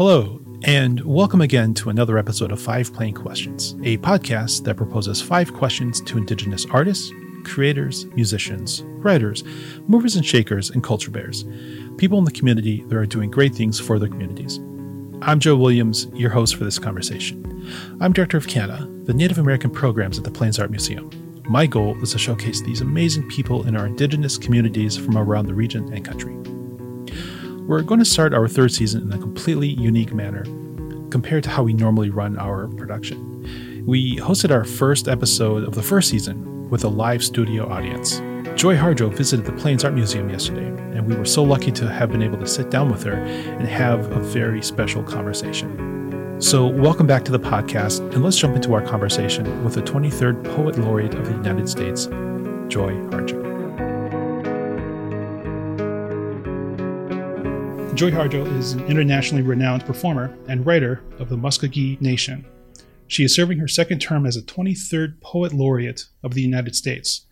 Hello, and welcome again to another episode of Five Plain Questions, a podcast that proposes five questions to Indigenous artists, creators, musicians, writers, movers and shakers, and culture bears, people in the community that are doing great things for their communities. I'm Joe Williams, your host for this conversation. I'm Director of Canada, the Native American programs at the Plains Art Museum. My goal is to showcase these amazing people in our Indigenous communities from around the region and country. We're going to start our third season in a completely unique manner compared to how we normally run our production. We hosted our first episode of the first season with a live studio audience. Joy Harjo visited the Plains Art Museum yesterday, and we were so lucky to have been able to sit down with her and have a very special conversation. So, welcome back to the podcast, and let's jump into our conversation with the 23rd Poet Laureate of the United States, Joy Harjo. Joy Harjo is an internationally renowned performer and writer of the Muskogee Nation. She is serving her second term as a 23rd Poet Laureate of the United States,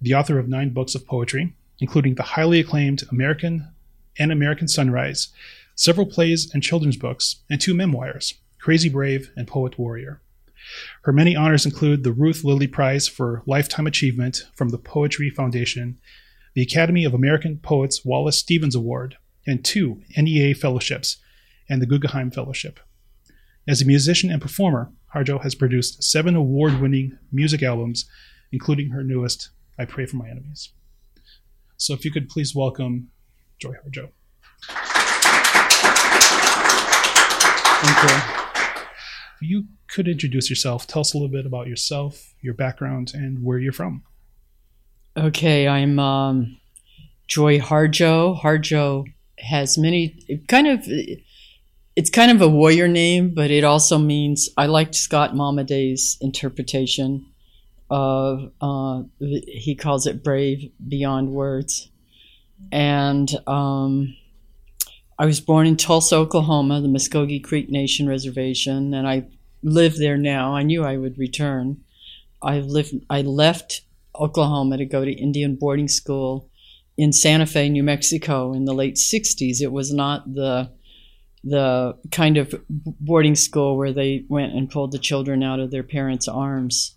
the author of nine books of poetry, including the highly acclaimed American and American Sunrise, several plays and children's books, and two memoirs, Crazy Brave and Poet Warrior. Her many honors include the Ruth Lilly Prize for Lifetime Achievement from the Poetry Foundation, the Academy of American Poets Wallace Stevens Award, and two NEA fellowships and the Guggenheim Fellowship. As a musician and performer, Harjo has produced seven award winning music albums, including her newest, I Pray for My Enemies. So if you could please welcome Joy Harjo. Thank you. You could introduce yourself, tell us a little bit about yourself, your background, and where you're from. Okay, I'm um, Joy Harjo. Harjo has many kind of it's kind of a warrior name, but it also means I liked Scott Momaday's interpretation of uh, he calls it brave beyond words, and um, I was born in Tulsa, Oklahoma, the Muskogee Creek Nation Reservation, and I live there now. I knew I would return. I lived. I left Oklahoma to go to Indian boarding school in Santa Fe, New Mexico in the late 60s. It was not the the kind of boarding school where they went and pulled the children out of their parents' arms.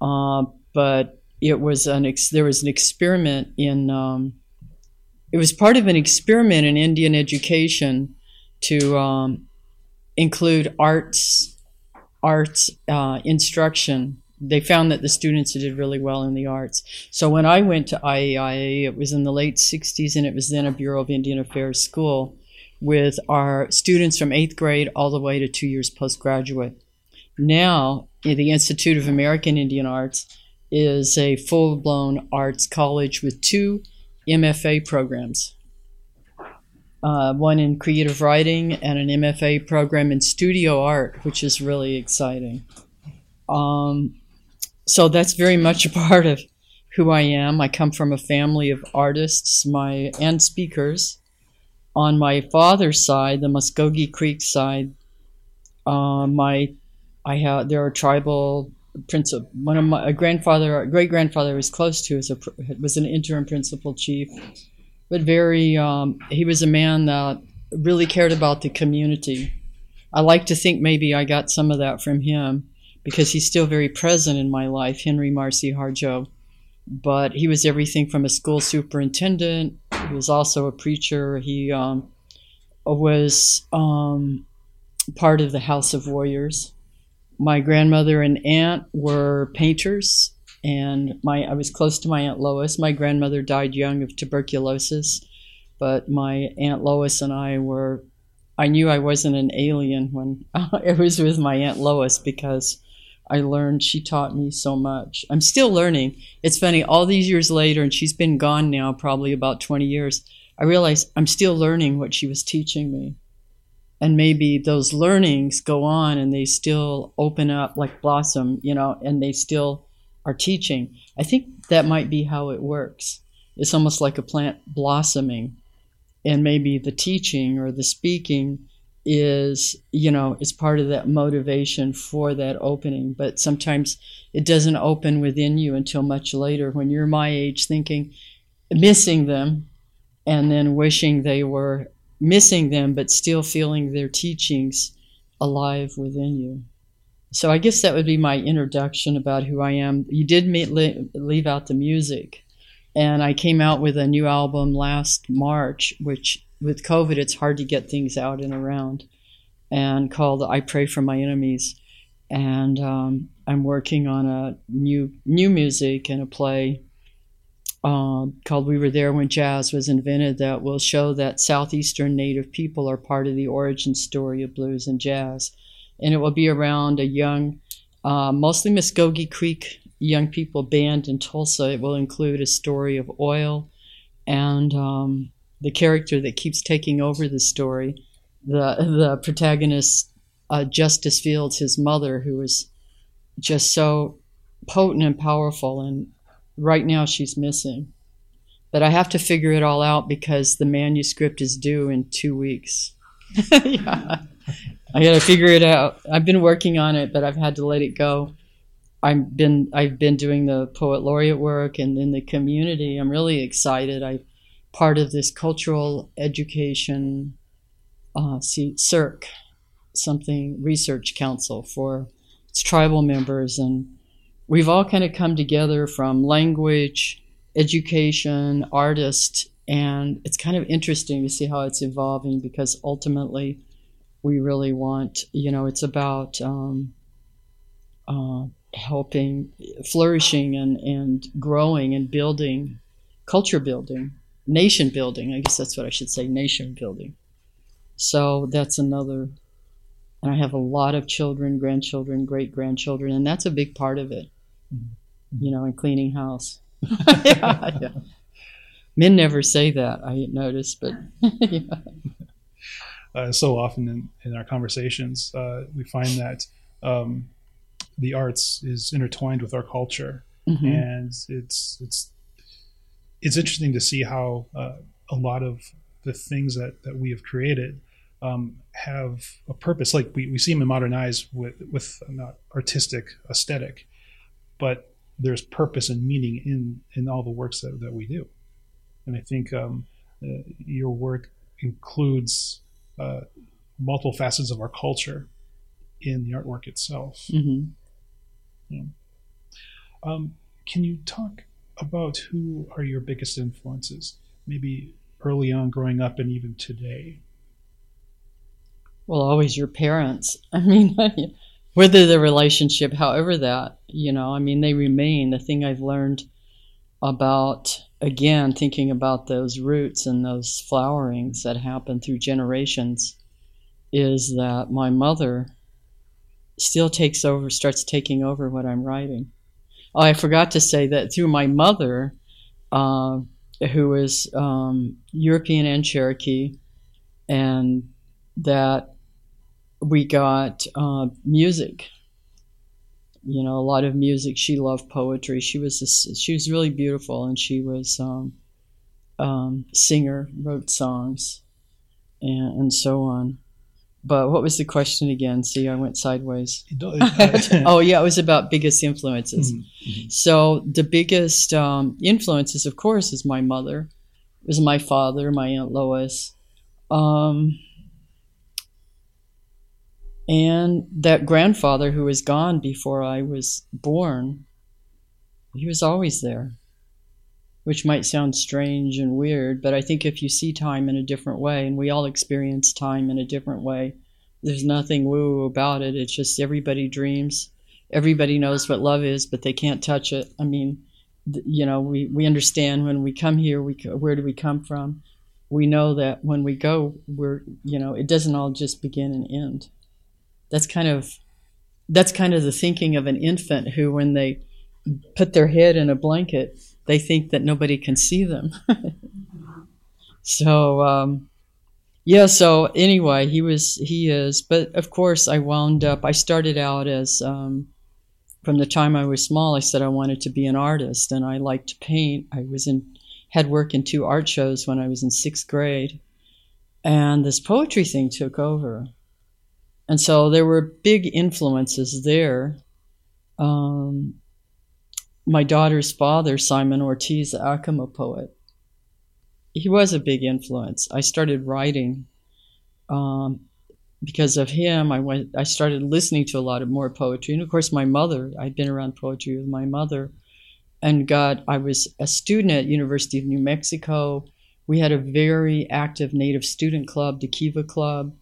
Uh, but it was an ex- there was an experiment in um, it was part of an experiment in Indian education to um, include arts arts uh, instruction they found that the students did really well in the arts. So when I went to IAIA, it was in the late 60s, and it was then a Bureau of Indian Affairs school with our students from eighth grade all the way to two years postgraduate. Now, the Institute of American Indian Arts is a full blown arts college with two MFA programs. Uh, one in creative writing and an MFA program in studio art, which is really exciting. Um, so that's very much a part of who I am. I come from a family of artists, my and speakers. On my father's side, the Muskogee Creek side, uh, my I have there are tribal principal. One of my grandfather, great grandfather, was close to was a was an interim principal chief, but very um, he was a man that really cared about the community. I like to think maybe I got some of that from him because he's still very present in my life, Henry Marsey Harjo. But he was everything from a school superintendent. He was also a preacher. He um, was um, part of the House of Warriors. My grandmother and aunt were painters, and my I was close to my aunt Lois. My grandmother died young of tuberculosis, but my aunt Lois and I were. I knew I wasn't an alien when I was with my aunt Lois because I learned. She taught me so much. I'm still learning. It's funny, all these years later, and she's been gone now probably about 20 years, I realize I'm still learning what she was teaching me. And maybe those learnings go on and they still open up like blossom, you know, and they still are teaching. I think that might be how it works. It's almost like a plant blossoming. And maybe the teaching or the speaking is you know is part of that motivation for that opening but sometimes it doesn't open within you until much later when you're my age thinking missing them and then wishing they were missing them, but still feeling their teachings alive within you. So I guess that would be my introduction about who I am. You did meet, leave out the music, and I came out with a new album last March, which with COVID it's hard to get things out and around, and called "I Pray for My Enemies," and um, I'm working on a new new music and a play uh, called We Were There When Jazz Was Invented that will show that Southeastern Native people are part of the origin story of blues and jazz. And it will be around a young, uh, mostly Muskogee Creek young people band in Tulsa. It will include a story of oil and um, the character that keeps taking over the story. The, the protagonist, uh, Justice Fields, his mother, who is just so potent and powerful and right now she's missing. But I have to figure it all out because the manuscript is due in two weeks. yeah. I got to figure it out. I've been working on it, but I've had to let it go. I've been I've been doing the poet laureate work and in the community. I'm really excited. I'm part of this cultural education, uh, CIRC, something research council for its tribal members. And we've all kind of come together from language, education, artist, and it's kind of interesting to see how it's evolving because ultimately we really want, you know, it's about um, uh, helping, flourishing, and, and growing and building, culture building, nation building. I guess that's what I should say, nation building. So that's another and I have a lot of children, grandchildren, great grandchildren, and that's a big part of it you know, and cleaning house. yeah, yeah. Men never say that, I noticed, but yeah. uh, so often in, in our conversations, uh, we find that um, the arts is intertwined with our culture, mm-hmm. and it's it's it's interesting to see how uh, a lot of the things that, that we have created um, have a purpose. Like we, we see them in modern eyes with with an artistic aesthetic, but there's purpose and meaning in in all the works that, that we do and i think um, uh, your work includes uh, multiple facets of our culture in the artwork itself mm-hmm. yeah. um, can you talk about who are your biggest influences maybe early on growing up and even today well always your parents i mean whether the relationship, however that, you know, I mean, they remain. The thing I've learned about, again, thinking about those roots and those flowerings that happen through generations is that my mother still takes over, starts taking over what I'm writing. I forgot to say that through my mother, uh, who is um, European and Cherokee, and that we got uh, music. You know, a lot of music. She loved poetry. She was a, she was really beautiful, and she was um, um, singer, wrote songs, and, and so on. But what was the question again? See, I went sideways. oh, yeah, it was about biggest influences. Mm-hmm. So the biggest um, influences, of course, is my mother. It was my father, my aunt Lois. Um, and that grandfather who was gone before I was born, he was always there, which might sound strange and weird, but I think if you see time in a different way, and we all experience time in a different way, there's nothing woo woo about it. It's just everybody dreams. Everybody knows what love is, but they can't touch it. I mean, you know, we, we understand when we come here, we where do we come from? We know that when we go, we're, you know, it doesn't all just begin and end that's kind of that's kind of the thinking of an infant who when they put their head in a blanket they think that nobody can see them. So um, yeah so anyway he was he is but of course i wound up i started out as um, from the time i was small i said i wanted to be an artist and i liked to paint. I was in had work in two art shows when i was in sixth grade and this poetry thing took over. And so there were big influences there. Um, my daughter's father, Simon Ortiz, Acoma poet, he was a big influence. I started writing um, because of him, I went. I started listening to a lot of more poetry, and of course, my mother. I'd been around poetry with my mother, and got. I was a student at University of New Mexico. We had a very active Native student club, the Kiva Club,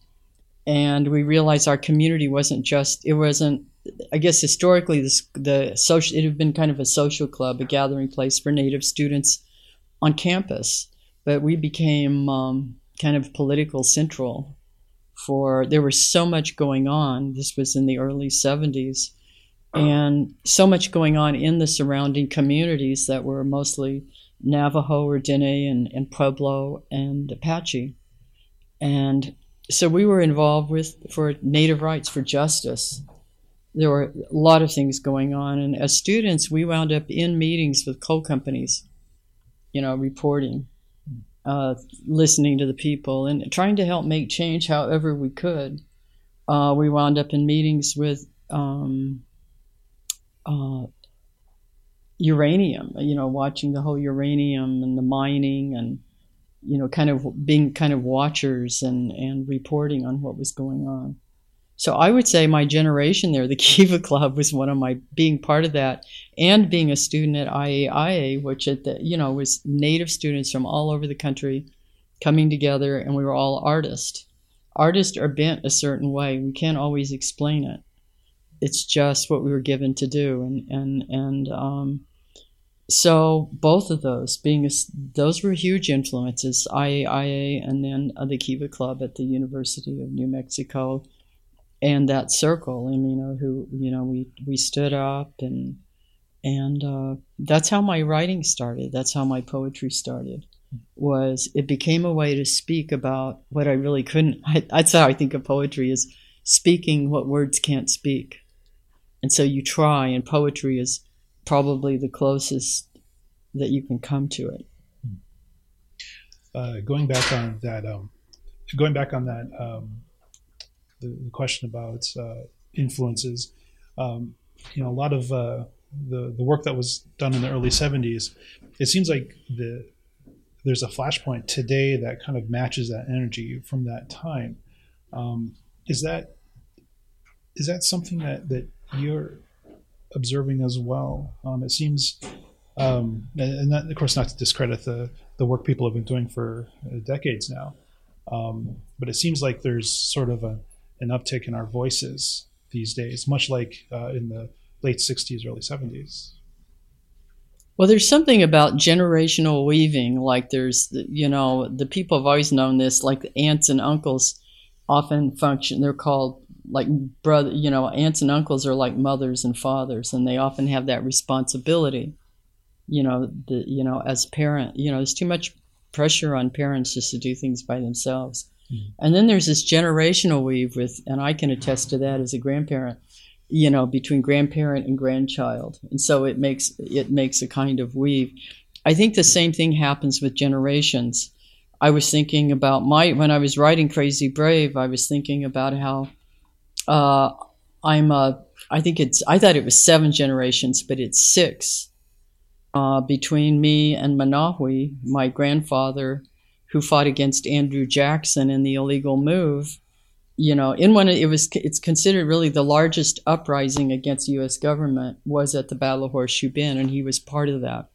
and we realized our community wasn't just. It wasn't. I guess historically, this the social. It had been kind of a social club, a gathering place for Native students on campus, but we became um, kind of political central for there was so much going on. This was in the early 70s, and so much going on in the surrounding communities that were mostly Navajo or Dene and, and Pueblo and Apache. And so we were involved with for native rights for justice. There were a lot of things going on, and as students, we wound up in meetings with coal companies, you know, reporting uh, listening to the people and trying to help make change however we could. Uh, we wound up in meetings with um, uh, uranium, you know, watching the whole uranium and the mining and, you know, kind of being kind of watchers and, and reporting on what was going on. So I would say my generation there, the Kiva Club was one of my being part of that, and being a student at IAIA, which at the you know was native students from all over the country coming together, and we were all artists. Artists are bent a certain way. We can't always explain it. It's just what we were given to do, and and and um, so both of those being a, those were huge influences. IAIA and then the Kiva Club at the University of New Mexico and that circle and you know who you know we we stood up and and uh, that's how my writing started. That's how my poetry started was it became a way to speak about what i really couldn't I, that's how i think of poetry is speaking what words can't speak. And so you try and poetry is probably the closest that you can come to it. Uh, going back on that um, going back on that um, the, the question about uh, influences. Um, you know, a lot of uh, the the work that was done in the early '70s. It seems like the there's a flashpoint today that kind of matches that energy from that time. Um, is that is that something that that you're observing as well? Um, it seems, um, and that, of course, not to discredit the the work people have been doing for decades now, um, but it seems like there's sort of a an uptick in our voices these days, much like uh, in the late 60s, early 70s. Well, there's something about generational weaving. Like there's, you know, the people have always known this, like aunts and uncles often function, they're called like brother, you know, aunts and uncles are like mothers and fathers, and they often have that responsibility, you know, the, you know, as parent, you know, there's too much pressure on parents just to do things by themselves. And then there's this generational weave with, and I can attest to that as a grandparent, you know, between grandparent and grandchild. And so it makes it makes a kind of weave. I think the same thing happens with generations. I was thinking about my when I was writing Crazy Brave, I was thinking about how uh, I'm a I think it's I thought it was seven generations, but it's six. Uh, between me and Monahwee, my grandfather who fought against Andrew Jackson in the illegal move. You know, in one it was it's considered really the largest uprising against the U.S. government was at the Battle of Horseshoe Bend, and he was part of that.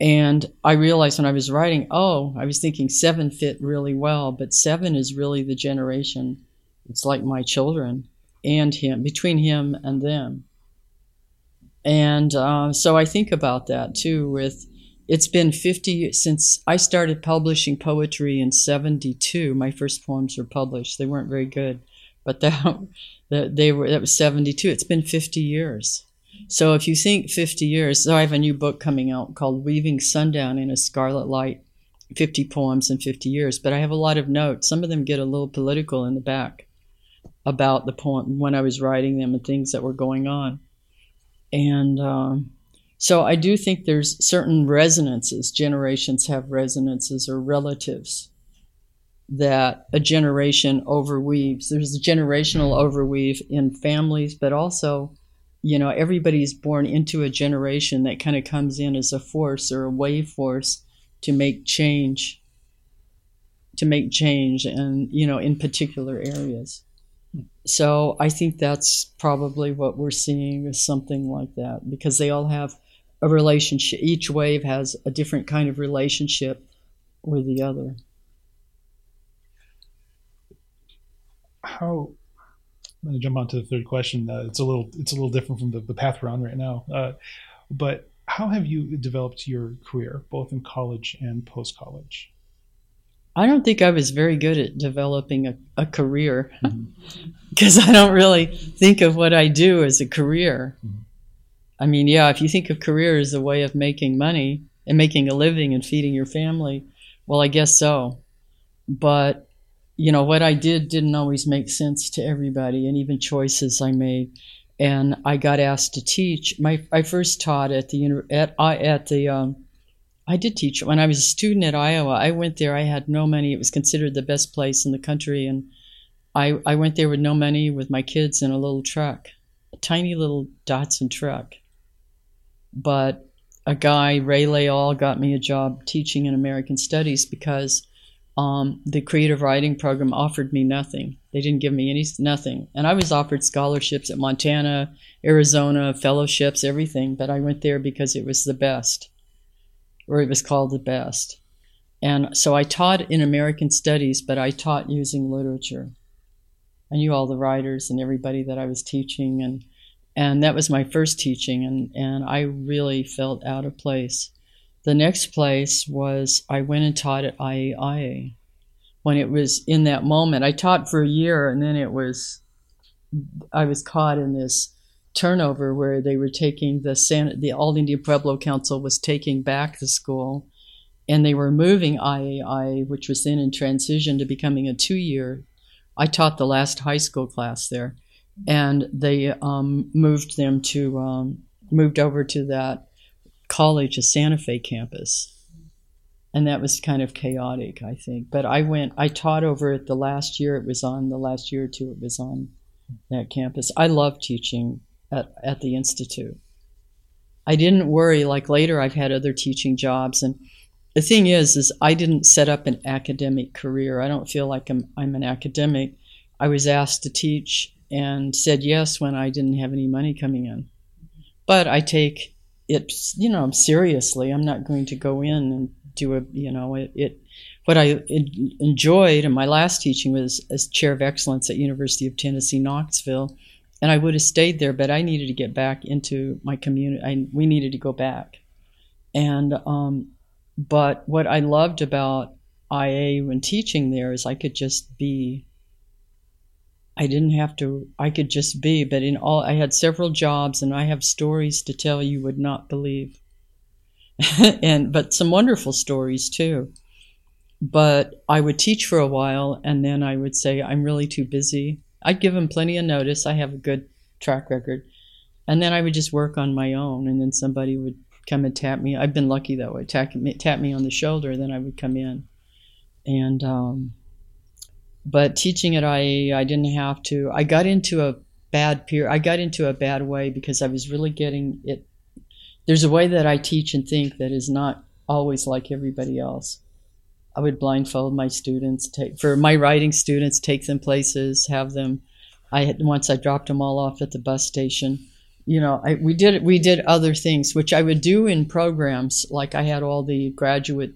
And I realized when I was writing, oh, I was thinking seven fit really well, but seven is really the generation. It's like my children and him, between him and them. And uh, so I think about that too with it's been 50 since I started publishing poetry in 72. My first poems were published. They weren't very good, but that, that they were that was 72. It's been 50 years. So if you think 50 years, so I have a new book coming out called Weaving Sundown in a Scarlet Light 50 poems in 50 years, but I have a lot of notes. Some of them get a little political in the back about the poem when I was writing them and things that were going on. And um, so I do think there's certain resonances. Generations have resonances or relatives that a generation overweaves. There's a generational overweave in families, but also, you know, everybody's born into a generation that kind of comes in as a force or a wave force to make change to make change and you know in particular areas so i think that's probably what we're seeing is something like that because they all have a relationship. Each wave has a different kind of relationship with the other. How i'm going to jump on to the third question uh, it's a little it's a little different from the, the path we're on right now uh, but how have you developed your career both in college and post college I don't think I was very good at developing a, a career because mm-hmm. I don't really think of what I do as a career. Mm-hmm. I mean, yeah, if you think of career as a way of making money and making a living and feeding your family, well, I guess so. But, you know, what I did didn't always make sense to everybody and even choices I made. And I got asked to teach. My I first taught at the at at the um, I did teach when I was a student at Iowa. I went there. I had no money. It was considered the best place in the country, and I I went there with no money, with my kids in a little truck, a tiny little Datsun truck. But a guy, Ray Leal, got me a job teaching in American Studies because um, the creative writing program offered me nothing. They didn't give me any nothing, and I was offered scholarships at Montana, Arizona, fellowships, everything. But I went there because it was the best or it was called the best. And so I taught in American Studies, but I taught using literature. I knew all the writers and everybody that I was teaching, and and that was my first teaching, and and I really felt out of place. The next place was I went and taught at IAIA when it was in that moment. I taught for a year, and then it was I was caught in this turnover where they were taking the San, the All Indian Pueblo Council was taking back the school, and they were moving IAI, which was then in transition to becoming a two-year. I taught the last high school class there, and they um, moved them to um, moved over to that college, a Santa Fe campus. And that was kind of chaotic, I think. But I went, I taught over it the last year it was on, the last year or two it was on that campus. I love teaching at, at the Institute. I didn't worry like later I've had other teaching jobs and the thing is is I didn't set up an academic career. I don't feel like I'm I'm an academic. I was asked to teach and said yes when I didn't have any money coming in. But I take it you know seriously. I'm not going to go in and do a you know it, it what I enjoyed in my last teaching was as chair of excellence at University of Tennessee Knoxville and I would have stayed there, but I needed to get back into my community. I, we needed to go back, and um, but what I loved about IA when teaching there is I could just be. I didn't have to. I could just be. But in all, I had several jobs, and I have stories to tell you would not believe, and but some wonderful stories too. But I would teach for a while, and then I would say I'm really too busy I'd give them plenty of notice. I have a good track record. And then I would just work on my own, and then somebody would come and tap me. I've been lucky that way. Tap me, tap me on the shoulder, then I would come in. And um, but teaching at IA, I didn't have to. I got into a bad peer. I got into a bad way because I was really getting it. There's a way that I teach and think that is not always like everybody else. I would blindfold my students, take for my writing students, take them places, have them. I had, once I dropped them all off at the bus station. You know, I, we did we did other things which I would do in programs. Like I had all the graduate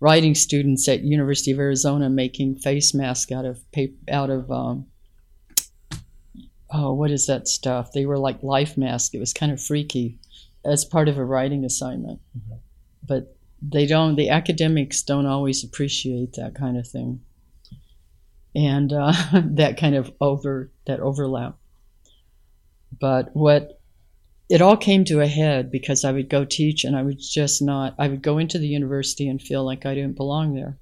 writing students at University of Arizona making face masks out of paper out of um, oh what is that stuff? They were like life masks. It was kind of freaky as part of a writing assignment, mm-hmm. but they don't the academics don't always appreciate that kind of thing. And uh, that kind of over that overlap. But what it all came to a head because i would go teach and i would just not i would go into the university and feel like i didn't belong there.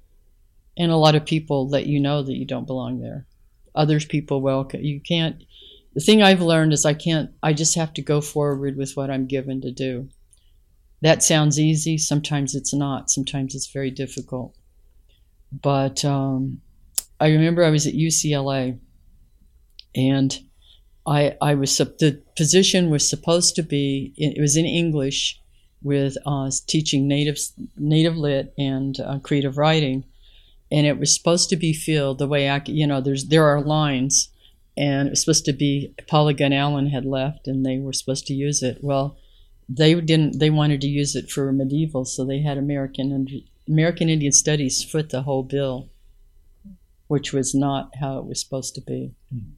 And a lot of people let you know that you don't belong there. Others people welcome you can't the thing i've learned is i can't i just have to go forward with what i'm given to do that sounds easy. Sometimes it's not. Sometimes it's very difficult. But um, I remember I was at UCLA, and I I was the position was supposed to be it was in English with uh, teaching native native lit and uh, creative writing, and it was supposed to be filled the way I, you know, there's there are lines, and it was supposed to be Paula Gunn Allen had left, and they were supposed to use it. Well, they didn't. They wanted to use it for medieval, so they had American American Indian Studies foot the whole bill, which was not how it was supposed to be. Mm.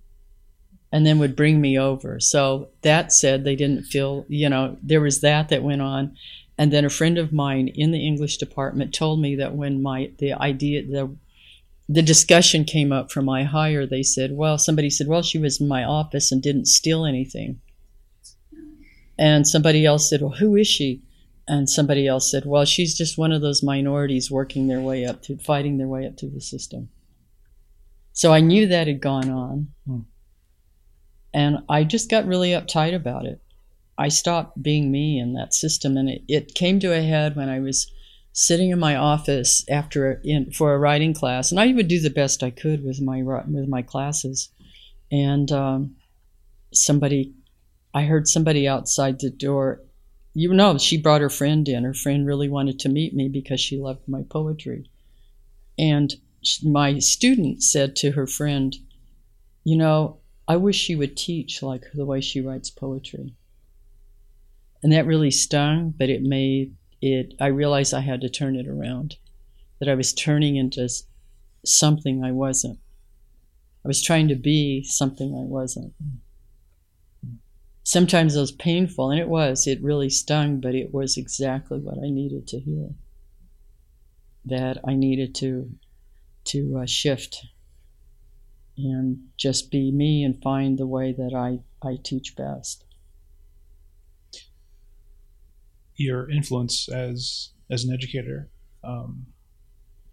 And then would bring me over. So that said, they didn't feel, you know, there was that that went on. And then a friend of mine in the English department told me that when my the idea the the discussion came up for my hire, they said, well, somebody said, well, she was in my office and didn't steal anything. And somebody else said, well, who is she? And somebody else said, well, she's just one of those minorities working their way up to fighting their way up to the system. So I knew that had gone on. Hmm. And I just got really uptight about it. I stopped being me in that system, and it, it came to a head when I was sitting in my office after in, for a writing class, and I would do the best I could with my with my classes. And um, somebody, I heard somebody outside the door. You know, she brought her friend in. Her friend really wanted to meet me because she loved my poetry, and my student said to her friend, "You know, I wish she would teach like the way she writes poetry." and that really stung but it made it i realized i had to turn it around that i was turning into something i wasn't i was trying to be something i wasn't sometimes it was painful and it was it really stung but it was exactly what i needed to hear that i needed to to uh, shift and just be me and find the way that i i teach best your influence as as an educator um,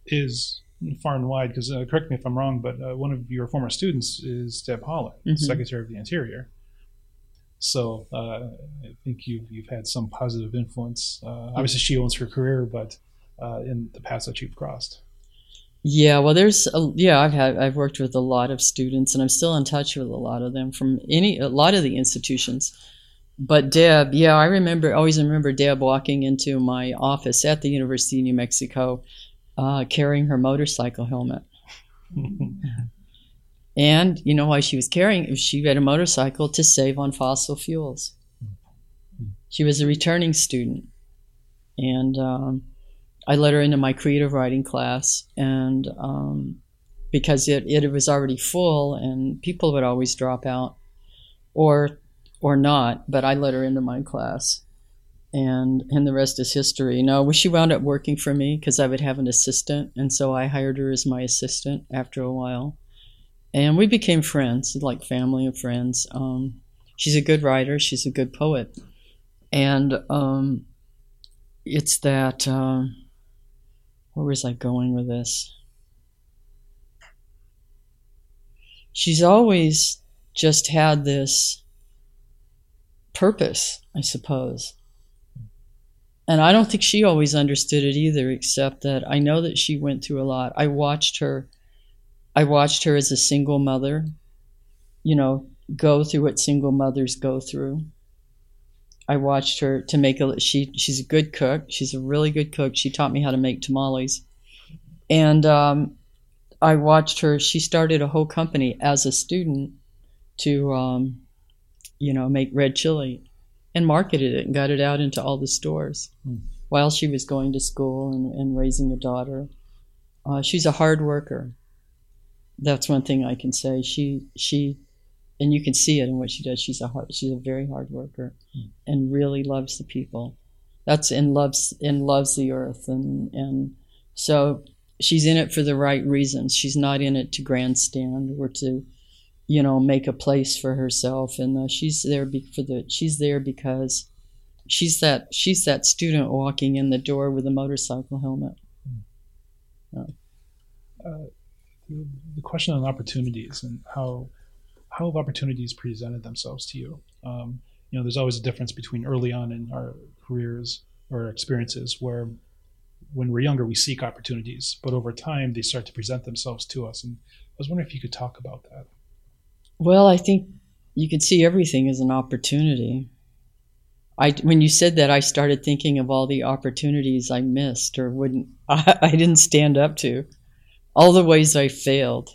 is far and wide. Because uh, correct me if I'm wrong, but uh, one of your former students is Deb Haaland, mm-hmm. Secretary of the Interior. So uh, I think you've you've had some positive influence. Uh, obviously, she owns her career, but uh, in the paths that you've crossed. Yeah, well, there's a, yeah, I've had I've worked with a lot of students, and I'm still in touch with a lot of them from any a lot of the institutions but Deb, yeah, I remember, always remember Deb walking into my office at the University of New Mexico uh, carrying her motorcycle helmet. and you know why she was carrying She had a motorcycle to save on fossil fuels. She was a returning student. And um, I let her into my creative writing class. And um, because it, it was already full and people would always drop out or or not, but I let her into my class. And and the rest is history. No, she wound up working for me because I would have an assistant, and so I hired her as my assistant after a while, and we became friends, like family and friends. Um, she's a good writer. She's a good poet, and um, it's that. Uh, where was I going with this? She's always just had this purpose, I suppose. And I don't think she always understood it either, except that I know that she went through a lot. I watched her I watched her as a single mother, you know, go through what single mothers go through. I watched her to make a she she's a good cook. She's a really good cook. She taught me how to make tamales. And um, I watched her. She started a whole company as a student to um, you know, make red chili and marketed it and got it out into all the stores mm. while she was going to school and, and raising a daughter. Uh, she's a hard worker. That's one thing I can say. She she, and you can see it in what she does. She's a hard, she's a very hard worker, mm. and really loves the people. That's and loves and loves the earth and and so she's in it for the right reasons. She's not in it to grandstand or to you know, make a place for herself, and uh, she's there be- for the she's there because she's that she's that student walking in the door with a motorcycle helmet. Hmm. Uh, the question on opportunities and how how have opportunities presented themselves to you? Um, you know, there's always a difference between early on in our careers or experiences where when we're younger we seek opportunities, but over time they start to present themselves to us. And I was wondering if you could talk about that. Well, I think you can see everything as an opportunity. I, when you said that, I started thinking of all the opportunities I missed or wouldn't, I, I didn't stand up to. All the ways I failed.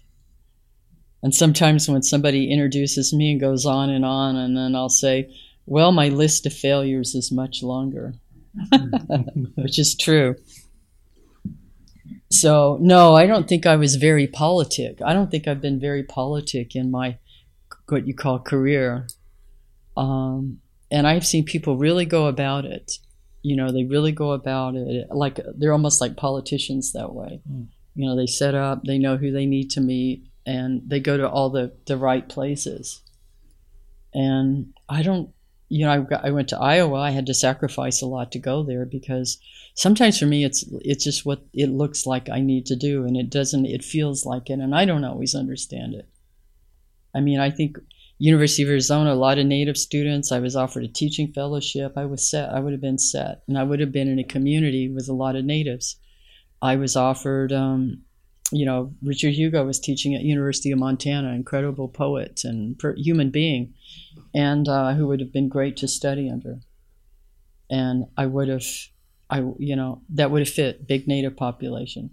And sometimes when somebody introduces me and goes on and on, and then I'll say, well, my list of failures is much longer, which is true. So, no, I don't think I was very politic. I don't think I've been very politic in my what you call career. Um, and I've seen people really go about it. You know, they really go about it like they're almost like politicians that way. Mm. You know, they set up, they know who they need to meet, and they go to all the, the right places. And I don't, you know, I, got, I went to Iowa. I had to sacrifice a lot to go there because sometimes for me, it's it's just what it looks like I need to do, and it doesn't. It feels like it, and I don't always understand it. I mean, I think University of Arizona, a lot of Native students. I was offered a teaching fellowship. I was set. I would have been set, and I would have been in a community with a lot of Natives. I was offered, um, you know, Richard Hugo was teaching at University of Montana, incredible poet and per- human being, and uh, who would have been great to study under. And I would have, I you know, that would have fit big Native population.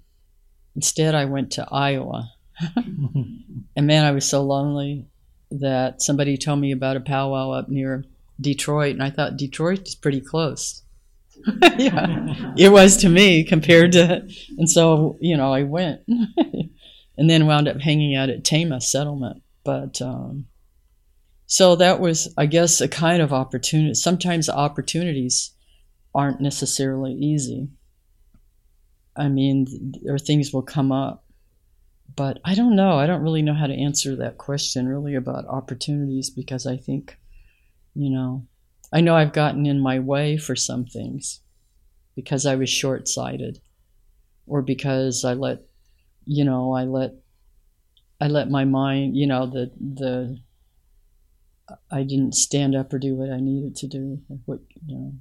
Instead, I went to Iowa, and man, I was so lonely that somebody told me about a powwow up near Detroit, and I thought Detroit is pretty close. yeah, it was to me compared to, and so you know I went, and then wound up hanging out at Tama Settlement. But um, so that was, I guess, a kind of opportunity. Sometimes opportunities aren't necessarily easy. I mean, or things will come up but I don't know. I don't really know how to answer that question really about opportunities because I think, you know, I know I've gotten in my way for some things because I was short sighted or because I let, you know, I let, I let my mind, you know, the, the, I didn't stand up or do what I needed to do. What, you know.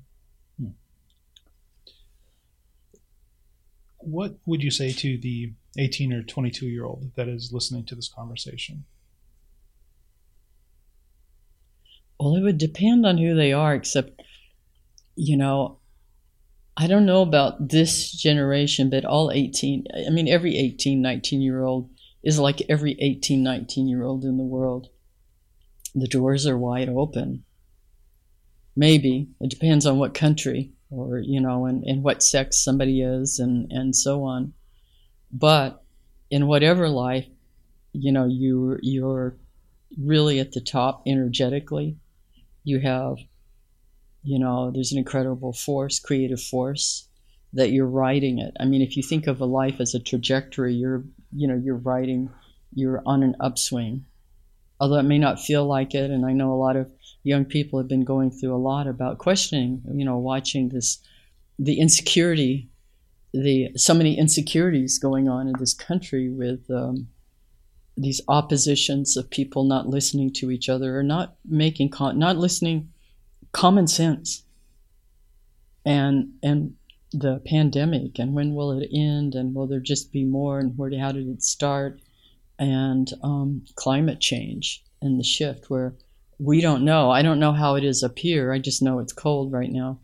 What would you say to the 18 or 22 year old that is listening to this conversation? Well, it would depend on who they are, except, you know, I don't know about this generation, but all 18, I mean, every 18, 19 year old is like every 18, 19 year old in the world. The doors are wide open. Maybe. It depends on what country or, you know, and, and what sex somebody is and, and so on. But in whatever life, you know, you you're really at the top energetically. You have, you know, there's an incredible force, creative force that you're riding it. I mean, if you think of a life as a trajectory, you're, you know, you're riding, you're on an upswing. Although it may not feel like it, and I know a lot of young people have been going through a lot about questioning, you know, watching this, the insecurity the so many insecurities going on in this country with um, these oppositions of people not listening to each other or not making con- not listening common sense. And and the pandemic and when will it end and will there just be more and where how did it start? And um, climate change and the shift where we don't know. I don't know how it is up here. I just know it's cold right now.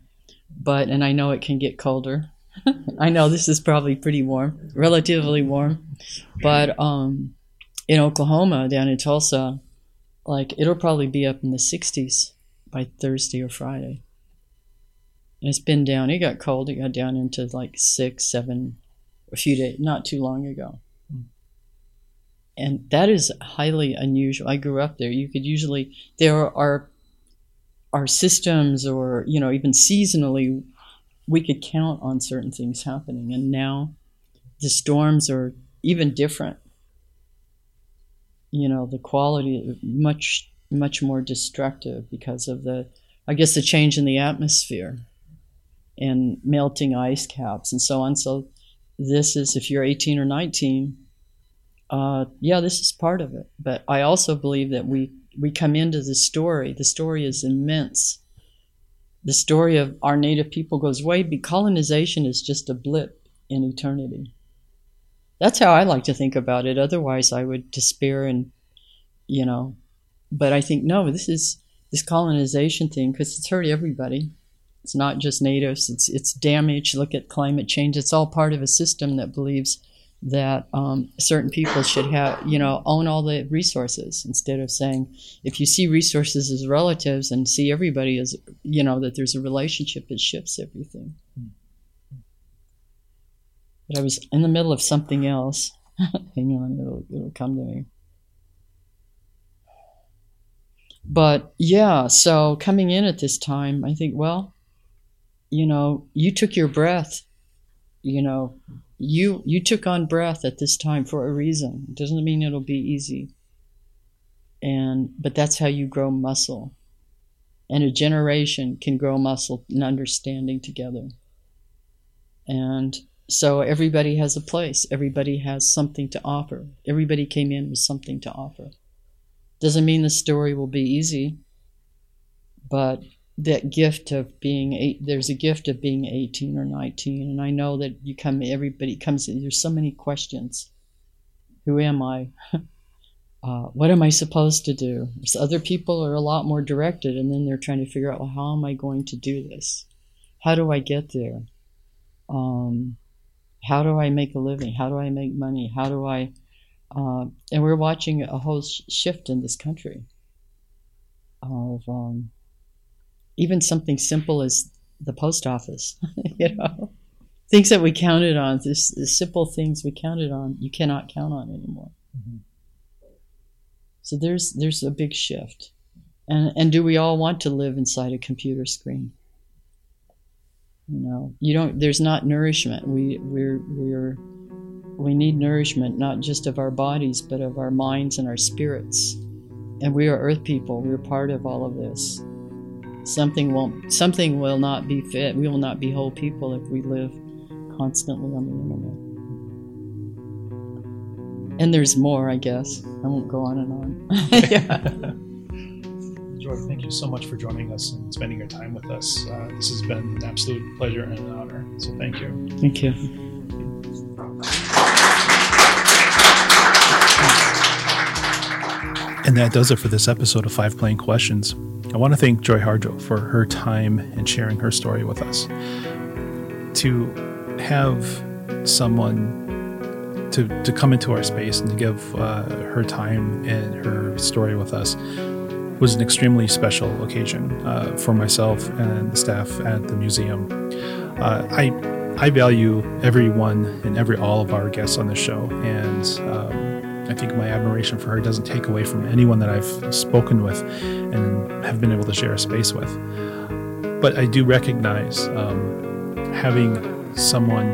But and i know it can get colder. I know this is probably pretty warm, relatively warm, but um, in Oklahoma, down in Tulsa, like it'll probably be up in the 60s by Thursday or Friday. And it's been down. It got cold. It got down into like six, seven, a few days, not too long ago. Hmm. And that is highly unusual. I grew up there. You could usually there are are systems or you know even seasonally we could count on certain things happening. And now the storms are even different. You know, the quality much much more destructive because of the I guess the change in the atmosphere and melting ice caps and so on. So this is if you're 18 or 19, uh, yeah, this is part of it. But I also believe that we we come into the story. The story is immense the story of our native people goes way beyond colonization is just a blip in eternity. That's how I like to think about it. Otherwise, I would despair and, you know, but I think no, this is this colonization thing because it's hurt everybody. It's not just natives. It's it's damage. Look at climate change. It's all part of a system that believes that um, certain people should have, you know, own all the resources instead of saying, if you see resources as relatives and see everybody as, you know, that there's a relationship, it shifts everything. But I was in the middle of something else. Hang on, it'll, it'll come to me. But yeah, so coming in at this time, I think, well, you know, you took your breath, you know, you you took on breath at this time for a reason. It doesn't mean it'll be easy. And but that's how you grow muscle. And a generation can grow muscle and understanding together. And so everybody has a place. Everybody has something to offer. Everybody came in with something to offer. Doesn't mean the story will be easy, but that gift of being eight, there's a gift of being 18 or 19 and i know that you come everybody comes there's so many questions who am i uh, what am i supposed to do there's other people are a lot more directed and then they're trying to figure out well how am i going to do this how do i get there um, how do i make a living how do i make money how do i uh, and we're watching a whole sh- shift in this country of um, even something simple as the post office, you know, things that we counted on, this, this, simple things we counted on, you cannot count on anymore. Mm-hmm. So there's there's a big shift, and and do we all want to live inside a computer screen? You know, you don't. There's not nourishment. We we're we're we need nourishment not just of our bodies but of our minds and our spirits. And we are Earth people. We're part of all of this something won't something will not be fit we will not be whole people if we live constantly on the internet and there's more i guess i won't go on and on yeah Joy, thank you so much for joining us and spending your time with us. Uh, this has been an absolute pleasure and an honor. So thank you. Thank you. And that does it for this episode of Five Plain Questions. I want to thank Joy Harjo for her time and sharing her story with us. To have someone to, to come into our space and to give uh, her time and her story with us was an extremely special occasion uh, for myself and the staff at the museum. Uh, I I value everyone and every all of our guests on the show, and um, I think my admiration for her doesn't take away from anyone that I've spoken with and have been able to share a space with. But I do recognize um, having someone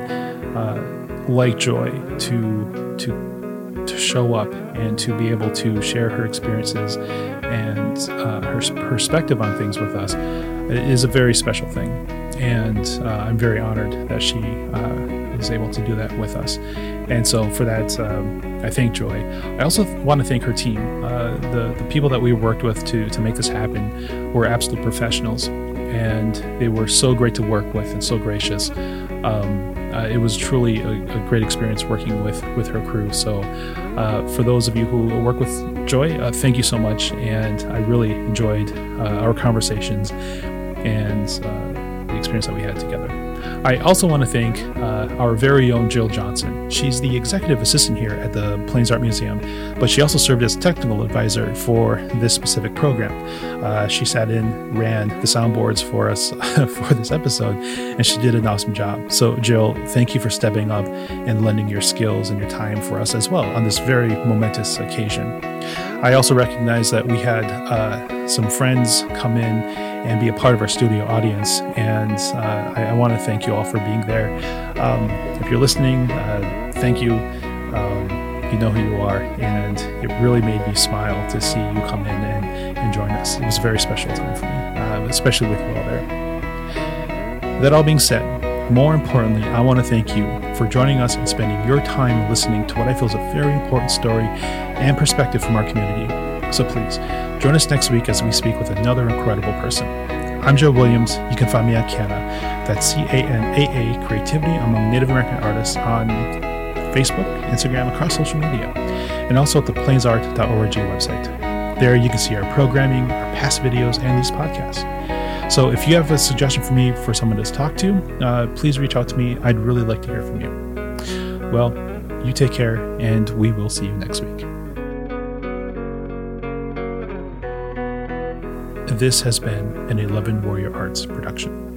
uh, like Joy to to to show up and to be able to share her experiences and uh, her perspective on things with us is a very special thing, and uh, I'm very honored that she uh, is able to do that with us. And so for that, um, I thank Joy. I also want to thank her team. Uh, the the people that we worked with to to make this happen were absolute professionals, and they were so great to work with and so gracious. Um, uh, it was truly a, a, great experience working with with her crew. So, uh, for those of you who work with Joy, uh, thank you so much, and I really enjoyed uh, our conversations and uh, the experience that we had together. I also want to thank uh, our very own Jill Johnson. She's the executive assistant here at the Plains Art Museum, but she also served as technical advisor for this specific program. Uh, she sat in, ran the soundboards for us for this episode, and she did an awesome job. So, Jill, thank you for stepping up and lending your skills and your time for us as well on this very momentous occasion. I also recognize that we had uh, some friends come in and be a part of our studio audience, and uh, I, I want to thank you all for being there. Um, if you're listening, uh, thank you. Um, you know who you are, and it really made me smile to see you come in and, and join us. It was a very special time for me, uh, especially with you all there. That all being said, more importantly, I want to thank you for joining us and spending your time listening to what I feel is a very important story and perspective from our community. So please, join us next week as we speak with another incredible person. I'm Joe Williams. You can find me at CANAA, that's C A N A A Creativity Among Native American Artists on Facebook, Instagram, across social media, and also at the plainsart.org website. There you can see our programming, our past videos, and these podcasts. So if you have a suggestion for me for someone to talk to, uh, please reach out to me. I'd really like to hear from you. Well, You take care, and we will see you next week. This has been an 11 Warrior Arts production.